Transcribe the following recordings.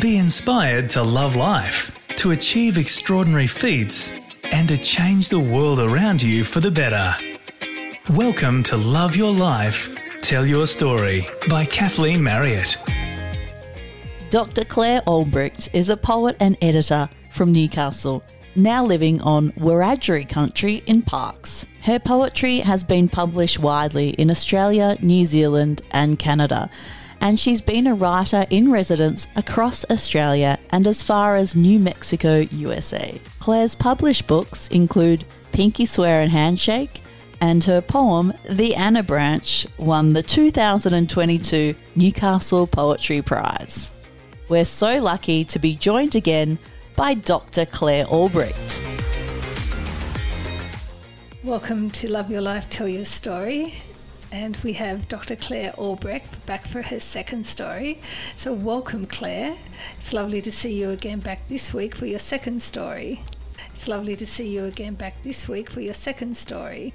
Be inspired to love life, to achieve extraordinary feats, and to change the world around you for the better. Welcome to Love Your Life, Tell Your Story by Kathleen Marriott. Dr. Claire Albrecht is a poet and editor from Newcastle, now living on Wiradjuri country in Parkes. Her poetry has been published widely in Australia, New Zealand, and Canada, and she's been a writer in residence across Australia and as far as New Mexico, USA. Claire's published books include Pinky Swear and Handshake, and her poem, The Anabranch, won the 2022 Newcastle Poetry Prize. We're so lucky to be joined again by Dr. Claire Albrecht. Welcome to Love Your Life, Tell Your Story. And we have Dr. Claire Albrecht back for her second story. So, welcome, Claire. It's lovely to see you again back this week for your second story. It's lovely to see you again back this week for your second story.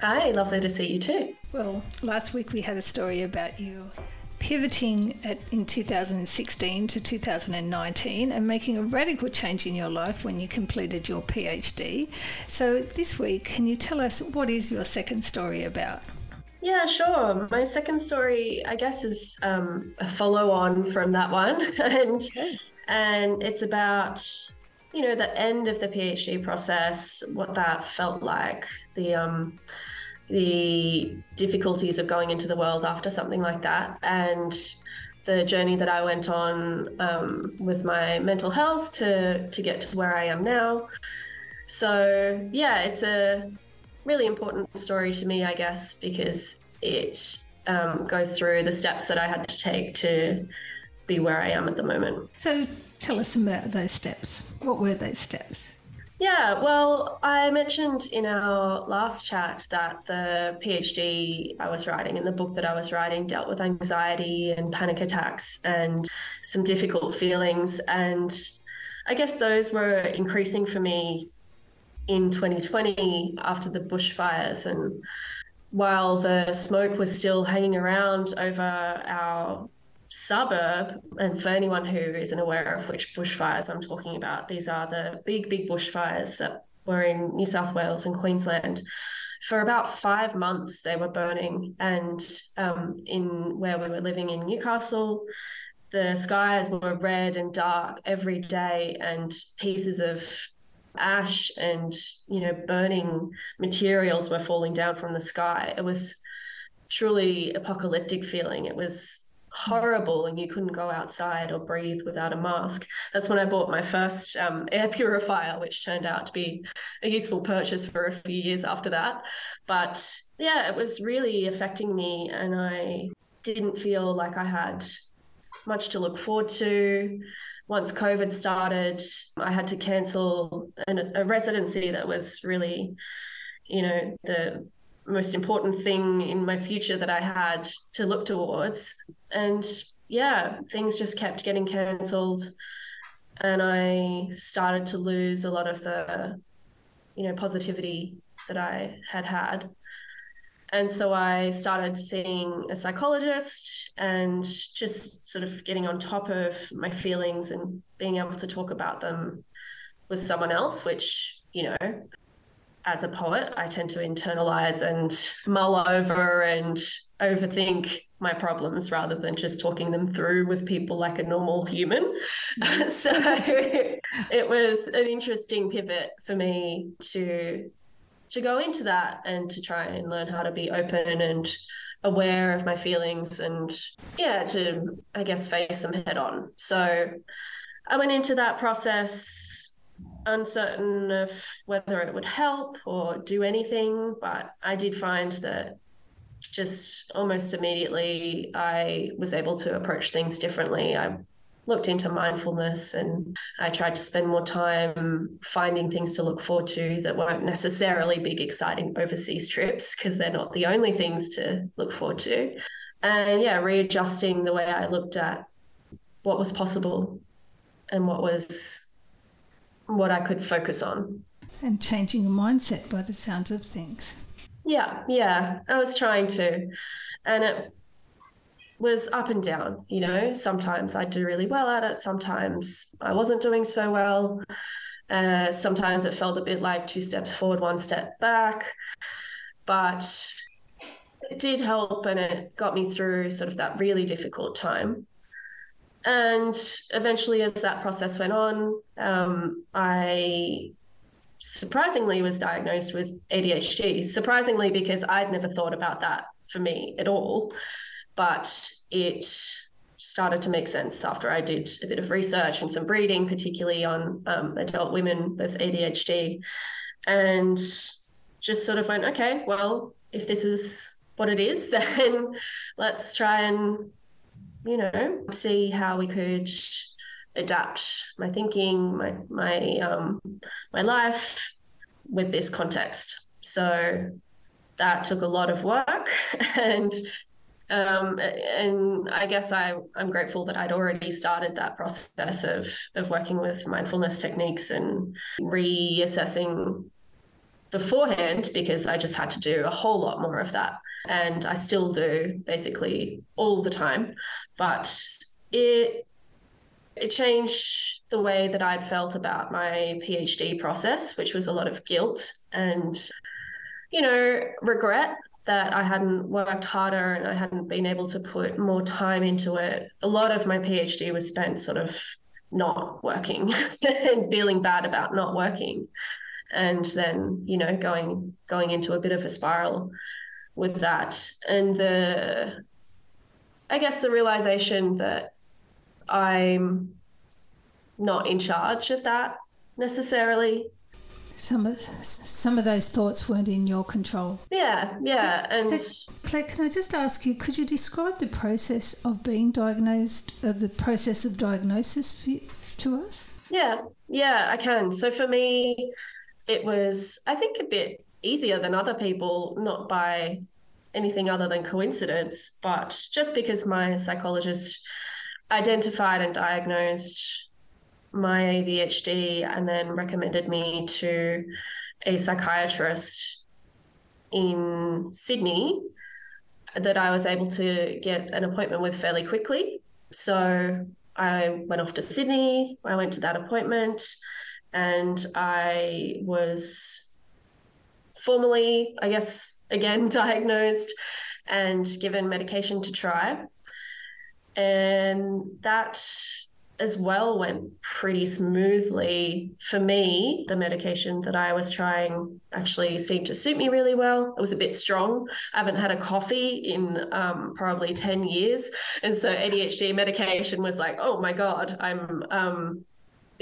Hi, lovely to see you too. Well, last week we had a story about you pivoting at, in 2016 to 2019 and making a radical change in your life when you completed your PhD. So, this week, can you tell us what is your second story about? Yeah, sure. My second story, I guess, is um, a follow on from that one. and, okay. and it's about you know the end of the phd process what that felt like the um the difficulties of going into the world after something like that and the journey that I went on um, with my mental health to to get to where I am now. So yeah, it's a really important story to me, I guess, because it um, goes through the steps that I had to take to be where I am at the moment. So tell us about those steps. What were those steps? Yeah, well, I mentioned in our last chat that the PhD I was writing and the book that I was writing dealt with anxiety and panic attacks and some difficult feelings. And I guess those were increasing for me in 2020 after the bushfires. And while the smoke was still hanging around over our suburb, and for anyone who isn't aware of which bushfires I'm talking about, these are the big, big bushfires that were in New South Wales and Queensland. For about five months, they were burning, and um, in where we were living in Newcastle, the skies were red and dark every day, and pieces of ash and you know burning materials were falling down from the sky. It was truly apocalyptic feeling. It was horrible and you couldn't go outside or breathe without a mask. That's when I bought my first um, air purifier, which turned out to be a useful purchase for a few years after that. But yeah, it was really affecting me, and I didn't feel like I had much to look forward to. Once COVID started, I had to cancel an, a residency that was really, you know, the most important thing in my future that I had to look towards. And yeah, things just kept getting cancelled. And I started to lose a lot of the, you know, positivity that I had had. And so I started seeing a psychologist and just sort of getting on top of my feelings and being able to talk about them with someone else, which, you know, as a poet, I tend to internalize and mull over and overthink my problems rather than just talking them through with people like a normal human. so it was an interesting pivot for me to to go into that and to try and learn how to be open and aware of my feelings and yeah to I guess face them head on. So I went into that process uncertain of whether it would help or do anything, but I did find that just almost immediately I was able to approach things differently. I looked into mindfulness and I tried to spend more time finding things to look forward to that weren't necessarily big, exciting overseas trips because they're not the only things to look forward to. And yeah, readjusting the way I looked at what was possible and what was what I could focus on. And changing your mindset by the sounds of things. Yeah, yeah. I was trying to. And it was up and down. You know, sometimes I'd do really well at it, sometimes I wasn't doing so well. Uh, sometimes it felt a bit like two steps forward, one step back. But it did help and it got me through sort of that really difficult time. And eventually, as that process went on, um, I surprisingly was diagnosed with ADHD. Surprisingly, because I'd never thought about that for me at all. But it started to make sense after I did a bit of research and some breeding, particularly on um, adult women with ADHD, and just sort of went, okay, well, if this is what it is, then let's try and, you know, see how we could adapt my thinking, my my um, my life with this context. So that took a lot of work and um, and I guess I, I'm grateful that I'd already started that process of, of working with mindfulness techniques and reassessing beforehand because I just had to do a whole lot more of that. And I still do basically all the time. But it it changed the way that I'd felt about my PhD process, which was a lot of guilt and, you know, regret that I hadn't worked harder and I hadn't been able to put more time into it. A lot of my PhD was spent sort of not working and feeling bad about not working. And then, you know, going going into a bit of a spiral with that. And the I guess the realization that I'm not in charge of that necessarily some of some of those thoughts weren't in your control. Yeah, yeah. So, and so, Claire, can I just ask you? Could you describe the process of being diagnosed, uh, the process of diagnosis for, to us? Yeah, yeah, I can. So for me, it was, I think, a bit easier than other people, not by anything other than coincidence, but just because my psychologist identified and diagnosed my ADHD and then recommended me to a psychiatrist in Sydney that I was able to get an appointment with fairly quickly. So I went off to Sydney, I went to that appointment, and I was formally, I guess, again diagnosed and given medication to try. And that as well went pretty smoothly. For me, the medication that I was trying actually seemed to suit me really well. It was a bit strong. I haven't had a coffee in um, probably 10 years. And so ADHD medication was like, oh my God, I'm um,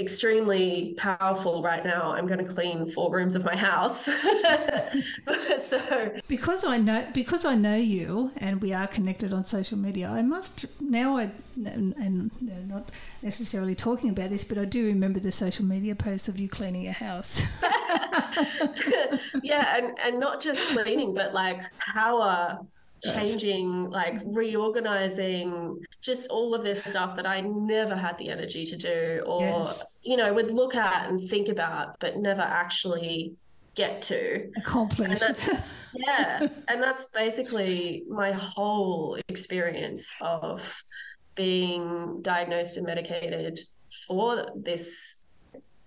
extremely powerful right now. I'm going to clean four rooms of my house. so because I know because I know you and we are connected on social media, I must now I and, and not necessarily talking about this, but I do remember the social media posts of you cleaning your house. yeah, and and not just cleaning, but like power changing, like reorganizing, just all of this stuff that I never had the energy to do, or, yes. you know, would look at and think about, but never actually get to accomplish. And yeah. And that's basically my whole experience of being diagnosed and medicated for this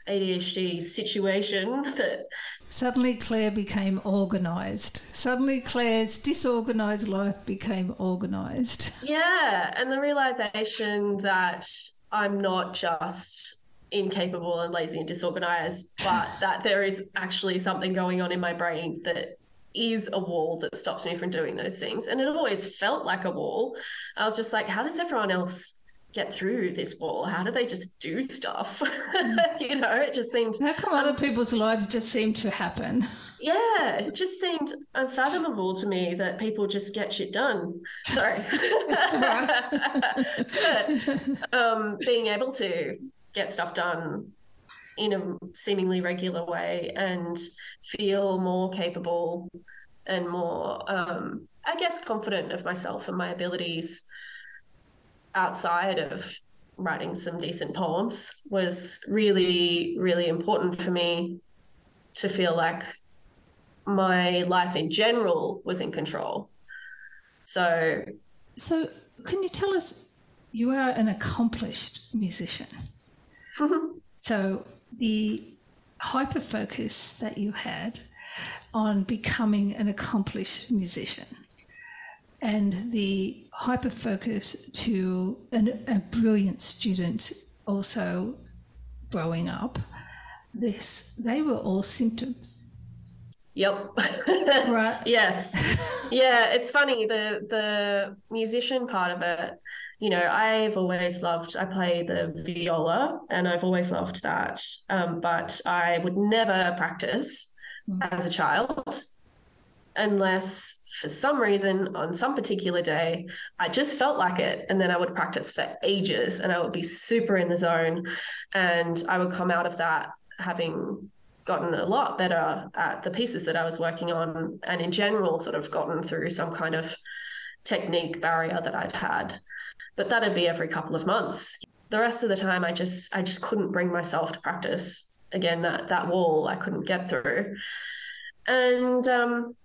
ADHD situation that suddenly Claire became organized. Suddenly Claire's disorganized life became organized. Yeah, and the realization that I'm not just incapable and lazy and disorganized, but that there is actually something going on in my brain that is a wall that stops me from doing those things. And it always felt like a wall. I was just like, how does everyone else get through this wall? How do they just do stuff? you know, it just seemed. How come other people's lives just seem to happen? Yeah, it just seemed unfathomable to me that people just get shit done. Sorry. That's right. um, being able to get stuff done in a seemingly regular way and feel more capable and more, um, I guess, confident of myself and my abilities outside of writing some decent poems was really, really important for me to feel like my life in general was in control. So, so can you tell us? You are an accomplished musician. so the hyper focus that you had on becoming an accomplished musician and the hyper focus to an, a brilliant student also growing up this they were all symptoms Yep. right. yes. Yeah, it's funny the the musician part of it. You know, I've always loved. I play the viola, and I've always loved that. Um, but I would never practice mm. as a child unless, for some reason, on some particular day, I just felt like it, and then I would practice for ages, and I would be super in the zone, and I would come out of that having gotten a lot better at the pieces that I was working on, and in general, sort of gotten through some kind of technique barrier that I'd had. But that'd be every couple of months. The rest of the time, I just I just couldn't bring myself to practice. Again, that that wall I couldn't get through, and um,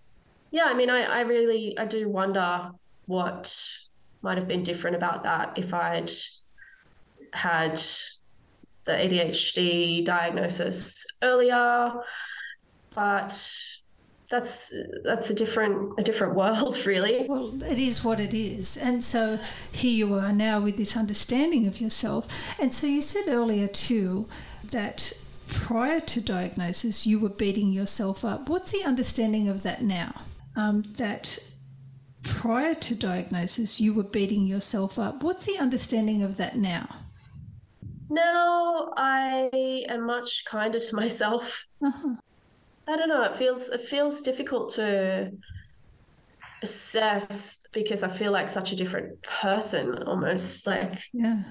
yeah, I mean, I I really I do wonder what might have been different about that if I'd had the ADHD diagnosis earlier, but that's that's a different a different world really. Well it is what it is. And so here you are now with this understanding of yourself. And so you said earlier too that prior to diagnosis you were beating yourself up. What's the understanding of that now um, that prior to diagnosis you were beating yourself up what's the understanding of that now now I am much kinder to myself. Uh-huh. I don't know. It feels it feels difficult to assess because I feel like such a different person almost like yeah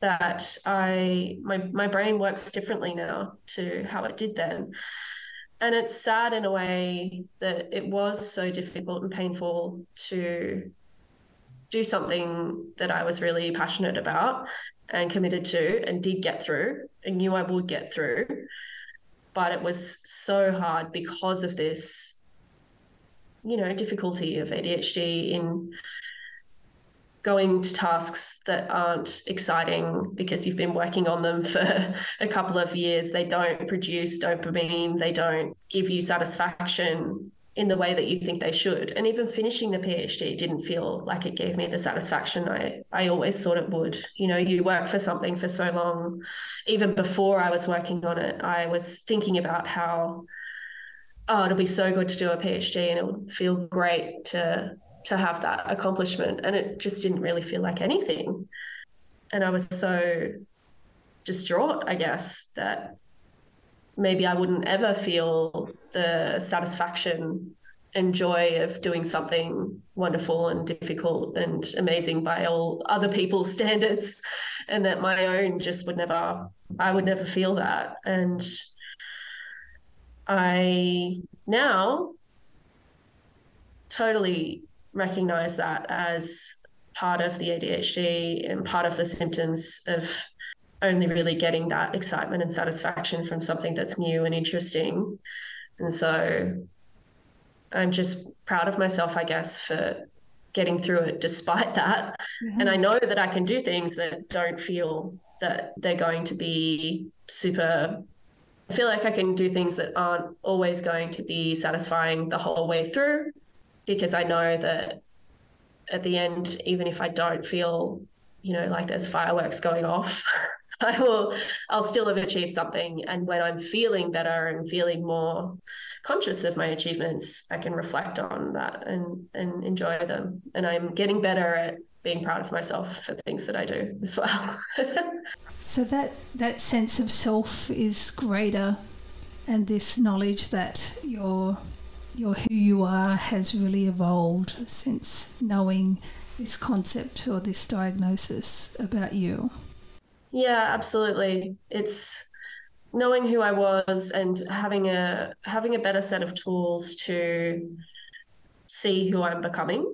that I my my brain works differently now to how it did then. And it's sad in a way that it was so difficult and painful to do something that I was really passionate about and committed to and did get through and knew I would get through. But it was so hard because of this, you know, difficulty of ADHD in going to tasks that aren't exciting because you've been working on them for a couple of years. They don't produce dopamine, they don't give you satisfaction in the way that you think they should. And even finishing the PhD didn't feel like it gave me the satisfaction I, I always thought it would. You know, you work for something for so long. Even before I was working on it, I was thinking about how, oh, it'll be so good to do a PhD and it would feel great to to have that accomplishment. And it just didn't really feel like anything. And I was so distraught, I guess, that maybe I wouldn't ever feel the satisfaction and joy of doing something wonderful and difficult and amazing by all other people's standards and that my own just would never I would never feel that and I now totally recognize that as part of the ADHD and part of the symptoms of only really getting that excitement and satisfaction from something that's new and interesting. And so I'm just proud of myself, I guess, for getting through it despite that. Mm-hmm. And I know that I can do things that don't feel that they're going to be super. I feel like I can do things that aren't always going to be satisfying the whole way through because I know that at the end, even if I don't feel, you know, like there's fireworks going off, I will, I'll still have achieved something. And when I'm feeling better and feeling more conscious of my achievements, I can reflect on that and, and enjoy them. And I'm getting better at being proud of myself for things that I do as well. so that that sense of self is greater and this knowledge that your your who you are has really evolved since knowing this concept or this diagnosis about you. Yeah, absolutely. It's knowing who I was and having a having a better set of tools to see who I'm becoming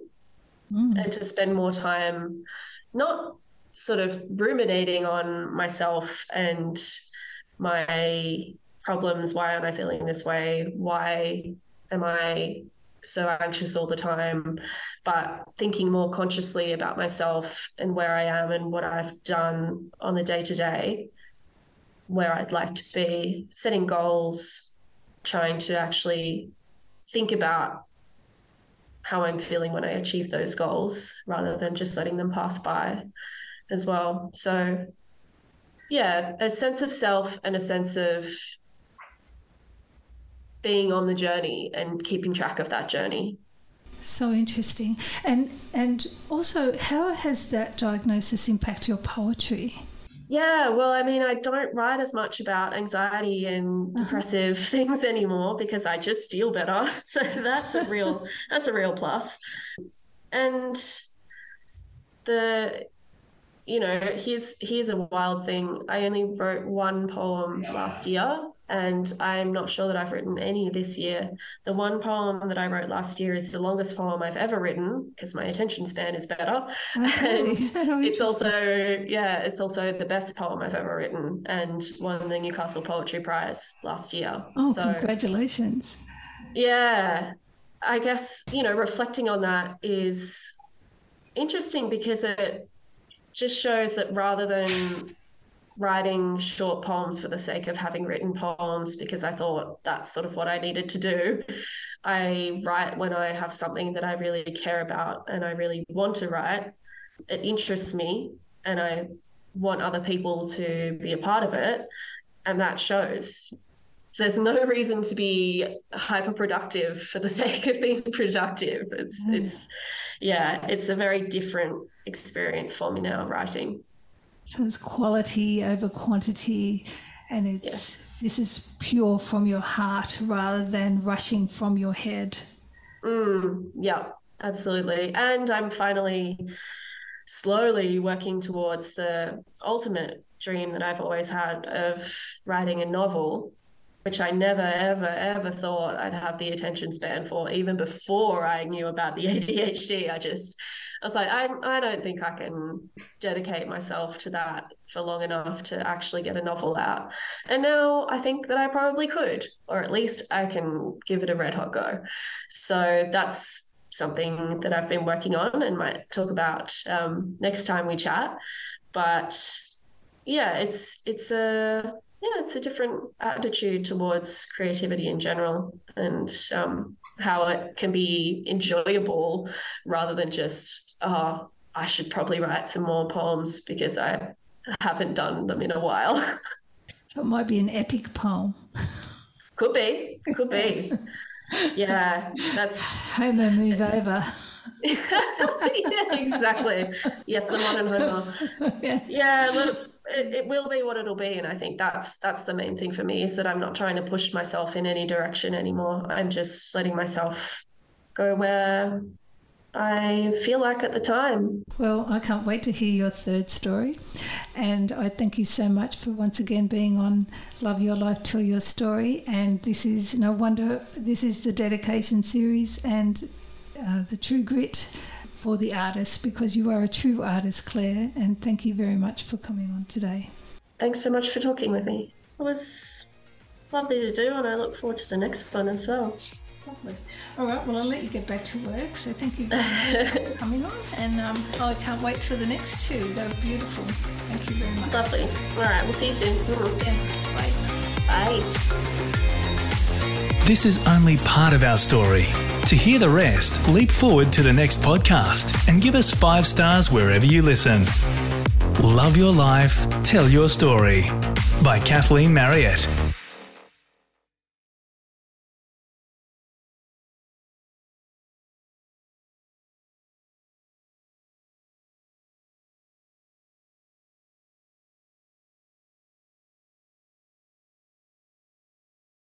mm. and to spend more time not sort of ruminating on myself and my problems why aren't i feeling this way why am i so anxious all the time, but thinking more consciously about myself and where I am and what I've done on the day to day, where I'd like to be, setting goals, trying to actually think about how I'm feeling when I achieve those goals rather than just letting them pass by as well. So, yeah, a sense of self and a sense of being on the journey and keeping track of that journey. So interesting. And and also how has that diagnosis impacted your poetry? Yeah, well, I mean, I don't write as much about anxiety and uh-huh. depressive uh-huh. things anymore because I just feel better. So that's a real that's a real plus. And the you know, here's here's a wild thing. I only wrote one poem last year and I'm not sure that I've written any this year. The one poem that I wrote last year is the longest poem I've ever written because my attention span is better. Okay. And it's also, yeah, it's also the best poem I've ever written and won the Newcastle Poetry Prize last year. Oh, so, congratulations. Yeah. I guess, you know, reflecting on that is interesting because it just shows that rather than writing short poems for the sake of having written poems because I thought that's sort of what I needed to do. I write when I have something that I really care about and I really want to write. It interests me and I want other people to be a part of it. And that shows. There's no reason to be hyper productive for the sake of being productive. It's mm. it's yeah, it's a very different experience for me now writing. So it's quality over quantity, and it's yes. this is pure from your heart rather than rushing from your head. Mm, yeah, absolutely. And I'm finally slowly working towards the ultimate dream that I've always had of writing a novel, which I never, ever, ever thought I'd have the attention span for, even before I knew about the ADHD. I just I was like, I, I don't think I can dedicate myself to that for long enough to actually get a novel out. And now I think that I probably could, or at least I can give it a red hot go. So that's something that I've been working on and might talk about um, next time we chat. But yeah, it's it's a yeah, it's a different attitude towards creativity in general, and um, how it can be enjoyable rather than just, oh, I should probably write some more poems because I haven't done them in a while. so it might be an epic poem. Could be, could be. yeah, that's Homer move over. yeah, exactly. Yes, the modern Homer. Yeah, yeah look, it, it will be what it'll be and i think that's that's the main thing for me is that i'm not trying to push myself in any direction anymore i'm just letting myself go where I feel like at the time. Well, I can't wait to hear your third story. And I thank you so much for once again being on Love Your Life, Tell Your Story. And this is no wonder, this is the dedication series and uh, the True Grit for the artist because you are a true artist, Claire. And thank you very much for coming on today. Thanks so much for talking with me. It was lovely to do, and I look forward to the next one as well. Lovely. All right, well, I'll let you get back to work. So thank you very much for coming on. And um, I can't wait for the next two. They are beautiful. Thank you very much. Lovely. All right, we'll see you soon. Yeah. Bye. Bye. This is only part of our story. To hear the rest, leap forward to the next podcast and give us five stars wherever you listen. Love Your Life, Tell Your Story by Kathleen Marriott.